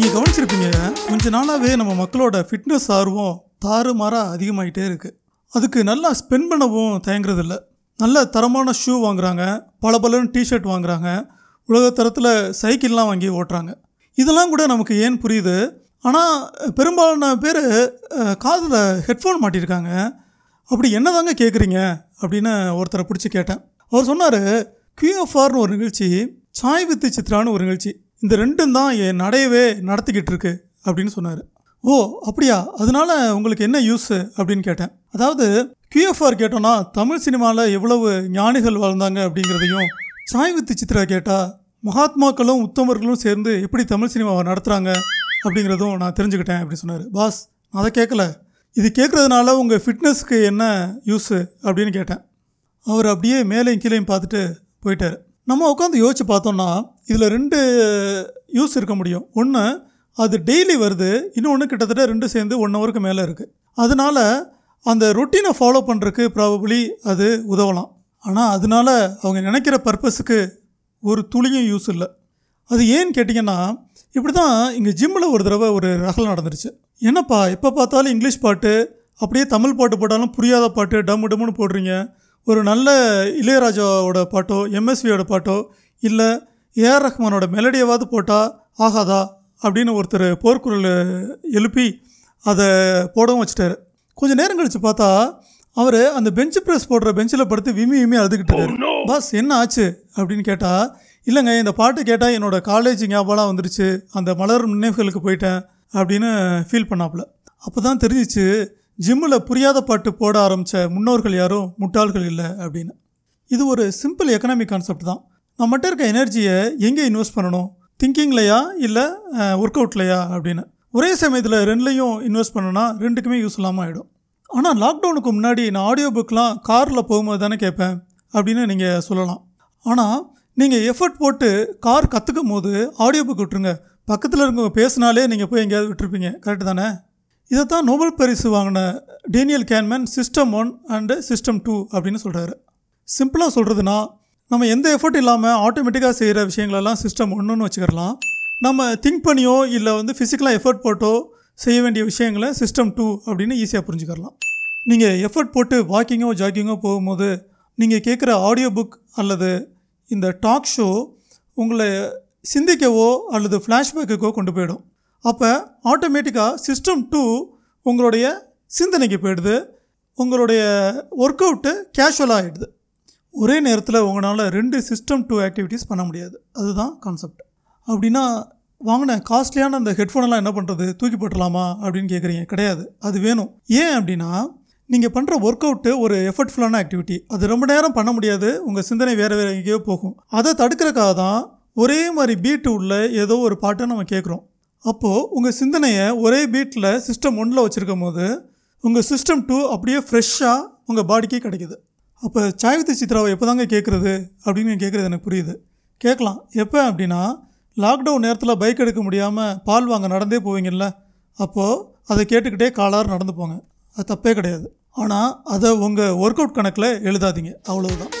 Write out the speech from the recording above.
நீங்கள் கவனிச்சிருப்பீங்க கொஞ்ச நாளாகவே நம்ம மக்களோட ஃபிட்னஸ் ஆர்வம் தாறுமாறாக அதிகமாகிட்டே இருக்குது அதுக்கு நல்லா ஸ்பெண்ட் பண்ணவும் தயங்குறதில்ல. நல்ல தரமான ஷூ வாங்குறாங்க பல பலன்னு டிஷர்ட் வாங்குறாங்க உலக தரத்தில் சைக்கிள்லாம் வாங்கி ஓட்டுறாங்க. இதெல்லாம் கூட நமக்கு ஏன் புரியுது? ஆனால் பெரும்பாலான பேர் காதில் ஹெட்ஃபோன் மாட்டியிருக்காங்க அப்படி என்னதாங்க கேட்குறீங்க அப்படின்னு ஒருத்தரை பிடிச்சி கேட்டேன். அவர் சொன்னார் கியூஎஃப்ஆர்னு ஒரு நிகழ்ச்சி சாய் வித்து சித்ரான்னு ஒரு நிகழ்ச்சி. இந்த ரெண்டும் தான் என் நடையவே நடத்திக்கிட்டு இருக்கு அப்படின்னு சொன்னார். ஓ அப்படியா? அதனால உங்களுக்கு என்ன யூஸ் அப்படின்னு கேட்டேன். அதாவது கியூஎஃப்ஆர் கேட்டோன்னா தமிழ் சினிமாவில் எவ்வளவு ஞானிகள் வாழ்ந்தாங்க அப்படிங்கிறதையும் சாய் வித்து சித்ரா கேட்டால் மகாத்மாக்களும் உத்தமர்களும் சேர்ந்து எப்படி தமிழ் சினிமாவை நடத்துகிறாங்க அப்படிங்கிறதும் நான் தெரிஞ்சுக்கிட்டேன் அப்படின்னு சொன்னார். பாஸ் நான் அதை கேட்கல. இது கேட்குறதுனால உங்கள் ஃபிட்னஸ்க்கு என்ன யூஸு அப்படின்னு கேட்டேன். அவர் அப்படியே மேலேயும் கீழேயும் பார்த்துட்டு போயிட்டார். நம்ம உட்காந்து யோசித்து பார்த்தோம்னா இதில் ரெண்டு யூஸ் இருக்க முடியும். ஒன்று அது டெய்லி வருது இன்னொன்று கிட்டத்தட்ட ரெண்டு சேர்ந்து ஒன் ஹவருக்கு மேலே இருக்குது அதனால் அந்த ரொட்டீனை ஃபாலோ பண்ணுறதுக்கு ப்ராபபிளி அது உதவலாம். ஆனால் அதனால அவங்க நினைக்கிற பர்பஸுக்கு ஒரு துளியும் யூஸ் இல்லை. அது ஏன்னு கேட்டிங்கன்னா இப்படி தான் இங்கே ஜிம்மில் ஒரு தடவை ஒரு ரகல் நடந்துருச்சு. என்னப்பா எப்போ பார்த்தாலும் இங்கிலீஷ் பாட்டு அப்படியே தமிழ் பாட்டு போட்டாலும் புரியாத பாட்டு டம்மு டம்முன்னு போடுறீங்க. ஒரு நல்ல இளையராஜாவோட பாட்டோ எம்எஸ்வியோட பாட்டோ இல்லை ஏஆர் ரஹ்மானோட மெலடியாவது போட்டால் ஆகாதா அப்படின்னு ஒருத்தர் போர்க்குரல் எழுப்பி அதை போடவும் வச்சுட்டாரு. கொஞ்சம் நேரம் கழித்து பார்த்தா அவர் அந்த பெஞ்ச் ப்ரெஸ் போடுற பெஞ்சில் படுத்து விம்மி விம்மி அழுதுகிட்டு இருக்காரு. பாஸ் என்ன ஆச்சு? அப்படின்னு கேட்டால் இல்லைங்க இந்த பாட்டு கேட்டால் என்னோட காலேஜ் ஞாபகம் வந்துருச்சு. அந்த மலர் நினைவுகளுக்கு போயிட்டேன் அப்படின்னு ஃபீல் பண்ணாப்புல. அப்போ தான் தெரிஞ்சிச்சு ஜிம்மில் புரியாத பாட்டு போட ஆரம்பித்த முன்னோர்கள் யாரும் முட்டாள்கள் இல்லை அப்படின்னு. இது ஒரு சிம்பிள் எக்கனாமிக் கான்செப்ட் தான். நம்மகிட்ட இருக்க எனர்ஜியை எங்கே இன்வெஸ்ட் பண்ணணும்? திங்கிங்லையா இல்லை ஒர்க் அவுட்லையா அப்படின்னு. ஒரே சமயத்தில் ரெண்டுலேயும் இன்வெஸ்ட் பண்ணோன்னா ரெண்டுக்குமே யூஸ் இல்லாமல் ஆகிடும் ஆனால் லாக்டவுனுக்கு முன்னாடி நான் ஆடியோ புக்லாம் காரில் போகும்போது தானே கேட்பேன் அப்படின்னு நீங்கள் சொல்லலாம். ஆனால் நீங்கள் எஃபர்ட் போட்டு கார் கற்றுக்கும் போது ஆடியோ புக் விட்டுருங்க. பக்கத்தில் இருக்கவங்க பேசினாலே நீங்கள் போய் எங்கேயாவது விட்டுருப்பீங்க. கரெக்டு தானே? இதை தான் நோபல் பரிசு வாங்கின Daniel Kahneman system one and system two அப்படின்னு சொல்கிறாரு சிம்பிளாக சொல்கிறதுனா நம்ம எந்த எஃபர்ட் இல்லாமல் ஆட்டோமேட்டிக்காக செய்கிற விஷயங்களெல்லாம் சிஸ்டம் ஒன்றுன்னு வச்சுக்கிறலாம். நம்ம திங்க் பண்ணியோ இல்லை வந்து ஃபிசிக்கலாக எஃபர்ட் போட்டோ செய்ய வேண்டிய விஷயங்களை சிஸ்டம் டூ அப்படின்னு ஈஸியாக புரிஞ்சுக்கிறலாம். நீங்கள் எஃபர்ட் போட்டு வாக்கிங்கோ ஜாக்கிங்கோ போகும்போது நீங்கள் கேட்குற ஆடியோ புக் அல்லது இந்த டாக் ஷோ உங்களை சிந்திக்கவோ அல்லது ஃப்ளாஷ்பேக்குக்கோ கொண்டு போயிடும். அப்போ ஆட்டோமேட்டிக்காக சிஸ்டம் டூ உங்களுடைய சிந்தனைக்கு போயிடுது. உங்களுடைய ஒர்க் அவுட்டு கேஷுவலாக ஆகிடுது ஒரே நேரத்தில் உங்களால் ரெண்டு சிஸ்டம் டூ ஆக்டிவிட்டீஸ் பண்ண முடியாது. அதுதான் கான்செப்ட் அப்படின்னா வாங்கின காஸ்ட்லியான அந்த ஹெட்ஃபோனெல்லாம் என்ன பண்ணுறது தூக்கி போட்டுடலாமா? அப்படின்னு கேட்குறீங்க கிடையாது. அது வேணும். ஏன் அப்படின்னா நீங்கள் பண்ணுற ஒர்க் அவுட்டு ஒரு எஃபர்ட்ஃபுல்லான ஆக்டிவிட்டி அது ரொம்ப நேரம் பண்ண முடியாது. உங்கள் சிந்தனை வேறு வேறு எங்கேயோ போகும். அதை தடுக்கிறக்காக தான் ஒரே மாதிரி பீட்டு உள்ள ஏதோ ஒரு பாட்டை நம்ம கேட்குறோம் அப்போது உங்கள் சிந்தனையை ஒரே பீட்டில் சிஸ்டம் ஒன்றில் வச்சுருக்கும் போது உங்கள் சிஸ்டம் டூ அப்படியே ஃப்ரெஷ்ஷாக உங்கள் பாடிக்கே கிடைக்கிது. அப்போ சாய்வித்து சித்ராவை எப்போ தாங்க கேட்குறது அப்படின்னு கேட்குறது எனக்கு புரியுது. கேட்கலாம். எப்போ அப்படின்னா லாக்டவுன் நேரத்தில் பைக் எடுக்க முடியாமல் பால் வாங்க நடந்தே போவீங்கல்ல? அப்போது அதை கேட்டுக்கிட்டே காலார் நடந்து போங்க. அது தப்பே கிடையாது. ஆனால் அதை உங்கள் ஒர்க் அவுட் கணக்கில் எழுதாதீங்க. அவ்வளவுதான்.